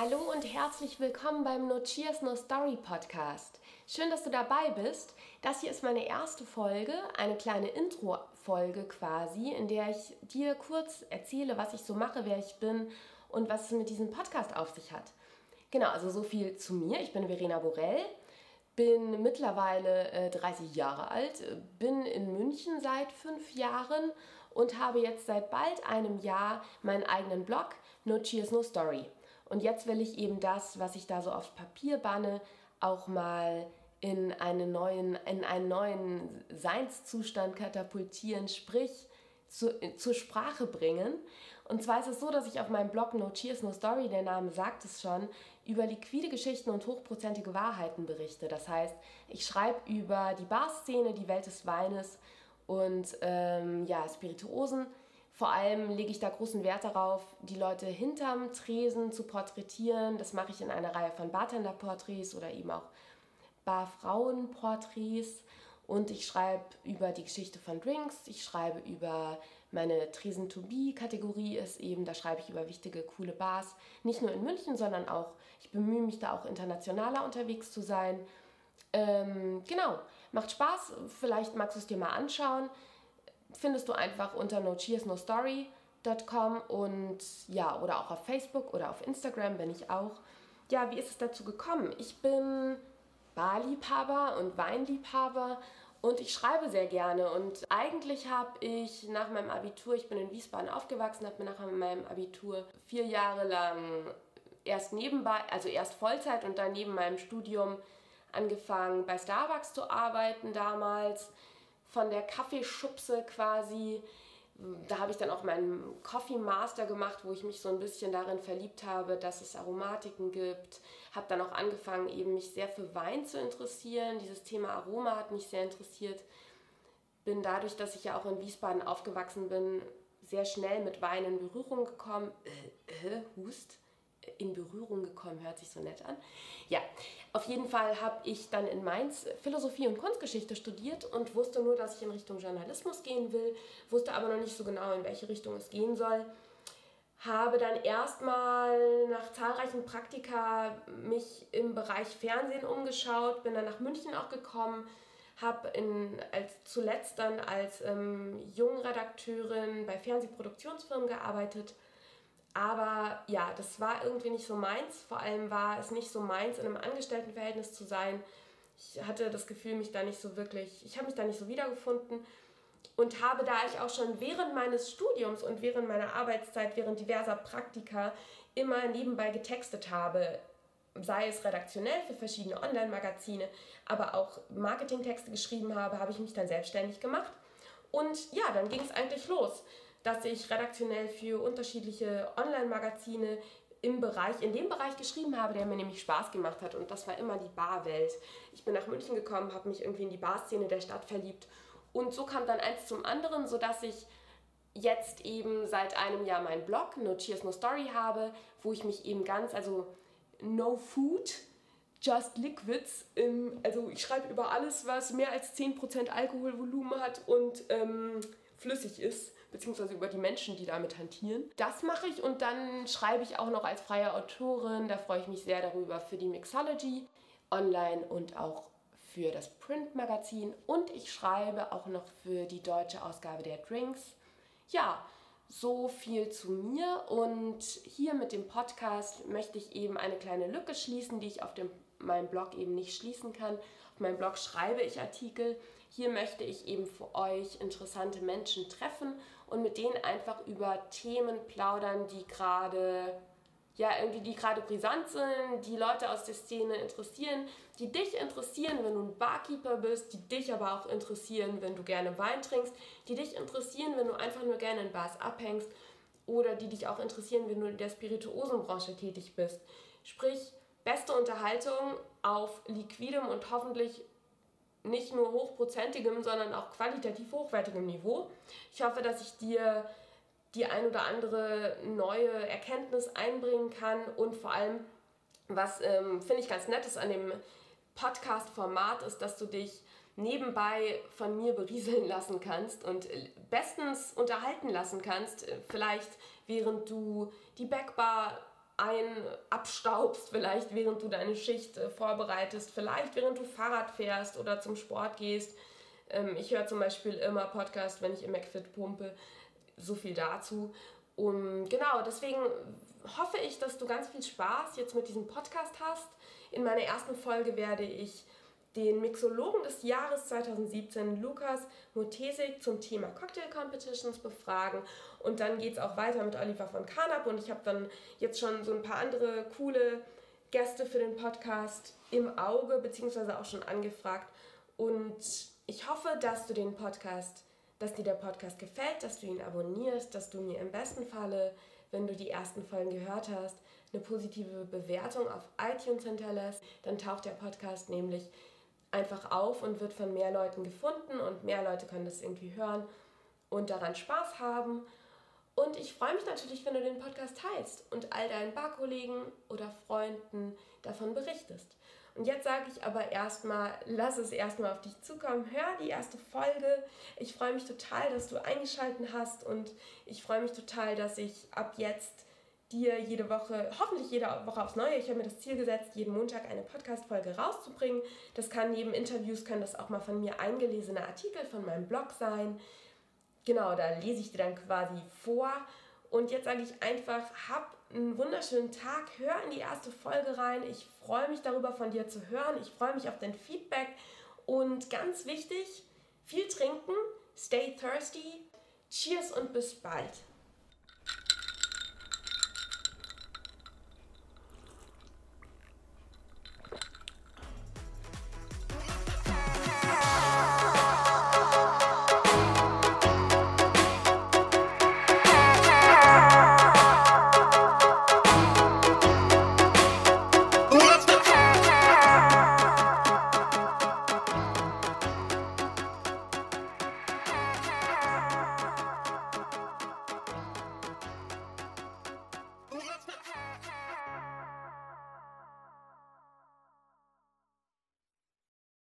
Hallo und herzlich willkommen beim No Cheers No Story Podcast. Schön, dass du dabei bist. Das hier ist meine erste Folge, eine kleine Intro-Folge quasi, in der ich dir kurz erzähle, was ich so mache, wer ich bin und was es mit diesem Podcast auf sich hat. Genau, also so viel zu mir. Ich bin Verena Borell, bin mittlerweile äh, 30 Jahre alt, bin in München seit fünf Jahren und habe jetzt seit bald einem Jahr meinen eigenen Blog No Cheers No Story. Und jetzt will ich eben das, was ich da so aufs Papier banne, auch mal in einen neuen, in einen neuen Seinszustand katapultieren, sprich zu, zur Sprache bringen. Und zwar ist es so, dass ich auf meinem Blog No Cheers No Story, der Name sagt es schon, über liquide Geschichten und hochprozentige Wahrheiten berichte. Das heißt, ich schreibe über die Barszene, die Welt des Weines und ähm, ja, Spirituosen vor allem lege ich da großen Wert darauf, die Leute hinterm Tresen zu porträtieren. Das mache ich in einer Reihe von Bartender-Porträts oder eben auch Barfrauen-Porträts. Und ich schreibe über die Geschichte von Drinks, ich schreibe über meine Tresen-to-be-Kategorie ist eben, da schreibe ich über wichtige, coole Bars. Nicht nur in München, sondern auch, ich bemühe mich da auch internationaler unterwegs zu sein. Ähm, genau, macht Spaß, vielleicht magst du es dir mal anschauen findest du einfach unter nocheersnostory.com und ja, oder auch auf Facebook oder auf Instagram bin ich auch. Ja, wie ist es dazu gekommen? Ich bin Barliebhaber und Weinliebhaber und ich schreibe sehr gerne und eigentlich habe ich nach meinem Abitur, ich bin in Wiesbaden aufgewachsen, habe mir nach meinem Abitur vier Jahre lang erst nebenbei, also erst Vollzeit und dann neben meinem Studium angefangen bei Starbucks zu arbeiten damals von der Kaffeeschubse quasi. Da habe ich dann auch meinen Coffee Master gemacht, wo ich mich so ein bisschen darin verliebt habe, dass es Aromatiken gibt. Habe dann auch angefangen, eben mich sehr für Wein zu interessieren. Dieses Thema Aroma hat mich sehr interessiert. Bin dadurch, dass ich ja auch in Wiesbaden aufgewachsen bin, sehr schnell mit Wein in Berührung gekommen. Äh, äh, Hust in Berührung gekommen, hört sich so nett an. Ja, auf jeden Fall habe ich dann in Mainz Philosophie und Kunstgeschichte studiert und wusste nur, dass ich in Richtung Journalismus gehen will, wusste aber noch nicht so genau, in welche Richtung es gehen soll. Habe dann erstmal nach zahlreichen Praktika mich im Bereich Fernsehen umgeschaut, bin dann nach München auch gekommen, habe als zuletzt dann als ähm, Jungredakteurin bei Fernsehproduktionsfirmen gearbeitet aber ja, das war irgendwie nicht so meins. Vor allem war es nicht so meins, in einem Angestelltenverhältnis zu sein. Ich hatte das Gefühl, mich da nicht so wirklich, ich habe mich da nicht so wiedergefunden und habe, da ich auch schon während meines Studiums und während meiner Arbeitszeit, während diverser Praktika immer nebenbei getextet habe, sei es redaktionell für verschiedene Online-Magazine, aber auch Marketingtexte geschrieben habe, habe ich mich dann selbstständig gemacht. Und ja, dann ging es eigentlich los dass ich redaktionell für unterschiedliche Online-Magazine im Bereich, in dem Bereich geschrieben habe, der mir nämlich Spaß gemacht hat. Und das war immer die Barwelt. Ich bin nach München gekommen, habe mich irgendwie in die Barszene der Stadt verliebt. Und so kam dann eins zum anderen, sodass ich jetzt eben seit einem Jahr meinen Blog No Cheers No Story habe, wo ich mich eben ganz, also No Food, Just Liquids, also ich schreibe über alles, was mehr als 10% Alkoholvolumen hat und ähm, flüssig ist, beziehungsweise über die Menschen, die damit hantieren. Das mache ich und dann schreibe ich auch noch als freie Autorin, da freue ich mich sehr darüber, für die Mixology online und auch für das Printmagazin und ich schreibe auch noch für die deutsche Ausgabe der Drinks. Ja, so viel zu mir und hier mit dem Podcast möchte ich eben eine kleine Lücke schließen, die ich auf dem, meinem Blog eben nicht schließen kann. Auf meinem Blog schreibe ich Artikel. Hier möchte ich eben für euch interessante Menschen treffen und mit denen einfach über Themen plaudern, die gerade ja, irgendwie die gerade brisant sind, die Leute aus der Szene interessieren, die dich interessieren, wenn du ein Barkeeper bist, die dich aber auch interessieren, wenn du gerne Wein trinkst, die dich interessieren, wenn du einfach nur gerne in Bars abhängst oder die dich auch interessieren, wenn du in der Spirituosenbranche tätig bist. Sprich, beste Unterhaltung auf liquidem und hoffentlich nicht nur hochprozentigem, sondern auch qualitativ hochwertigem Niveau. Ich hoffe, dass ich dir die ein oder andere neue Erkenntnis einbringen kann und vor allem, was ähm, finde ich ganz nett ist an dem Podcast-Format, ist, dass du dich nebenbei von mir berieseln lassen kannst und äh, bestens unterhalten lassen kannst, äh, vielleicht während du die Backbar ein abstaubst, vielleicht während du deine Schicht äh, vorbereitest, vielleicht während du Fahrrad fährst oder zum Sport gehst. Ähm, ich höre zum Beispiel immer Podcast, wenn ich im McFit pumpe. So viel dazu. Und genau, deswegen hoffe ich, dass du ganz viel Spaß jetzt mit diesem Podcast hast. In meiner ersten Folge werde ich den Mixologen des Jahres 2017, Lukas Motesik, zum Thema Cocktail Competitions befragen. Und dann geht es auch weiter mit Oliver von Karnap. Und ich habe dann jetzt schon so ein paar andere coole Gäste für den Podcast im Auge, beziehungsweise auch schon angefragt. Und ich hoffe, dass du den Podcast, dass dir der Podcast gefällt, dass du ihn abonnierst, dass du mir im besten Falle, wenn du die ersten Folgen gehört hast, eine positive Bewertung auf iTunes hinterlässt. Dann taucht der Podcast nämlich einfach auf und wird von mehr Leuten gefunden und mehr Leute können das irgendwie hören und daran Spaß haben. Und ich freue mich natürlich, wenn du den Podcast teilst und all deinen Barkollegen oder Freunden davon berichtest. Und jetzt sage ich aber erstmal, lass es erstmal auf dich zukommen. Hör die erste Folge. Ich freue mich total, dass du eingeschaltet hast und ich freue mich total, dass ich ab jetzt dir jede Woche, hoffentlich jede Woche aufs Neue, ich habe mir das Ziel gesetzt, jeden Montag eine Podcast-Folge rauszubringen. Das kann neben Interviews, können das auch mal von mir eingelesene Artikel von meinem Blog sein. Genau, da lese ich dir dann quasi vor. Und jetzt sage ich einfach, hab einen wunderschönen Tag, hör in die erste Folge rein. Ich freue mich darüber, von dir zu hören. Ich freue mich auf dein Feedback. Und ganz wichtig, viel trinken, stay thirsty. Cheers und bis bald.